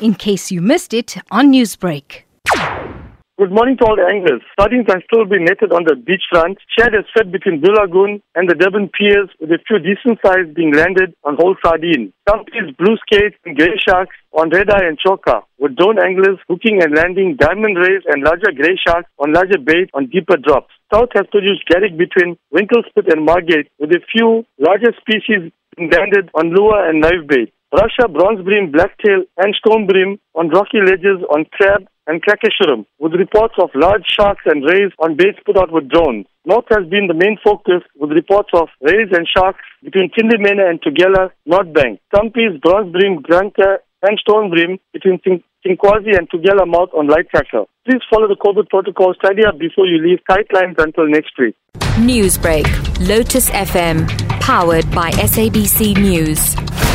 in case you missed it on Newsbreak. Good morning to all the anglers. Sardines are still be netted on the beachfront. Shad has fed between Blue and the Durban piers with a few decent size being landed on whole sardine. Some Stumpy's blue skates and grey sharks on red eye and chokka, with drone anglers hooking and landing diamond rays and larger grey sharks on larger bait on deeper drops. South has produced garrick between Winklespruit and Margate, with a few larger species being landed on lure and live bait. Russia bronze bream, blacktail, and stone bream on rocky ledges on crab and cracker with reports of large sharks and rays on baits put out with drones. North has been the main focus, with reports of rays and sharks between Tinley Manor and Tugela, North Bank. Stumpy's bronze bream, granka, and stone bream between Zinkwazi and Tugela Mouth on light tracker. Please follow the COVID protocols, tidy up before you leave, tight lines until next week. Newsbreak, Lotus FM, powered by SABC News.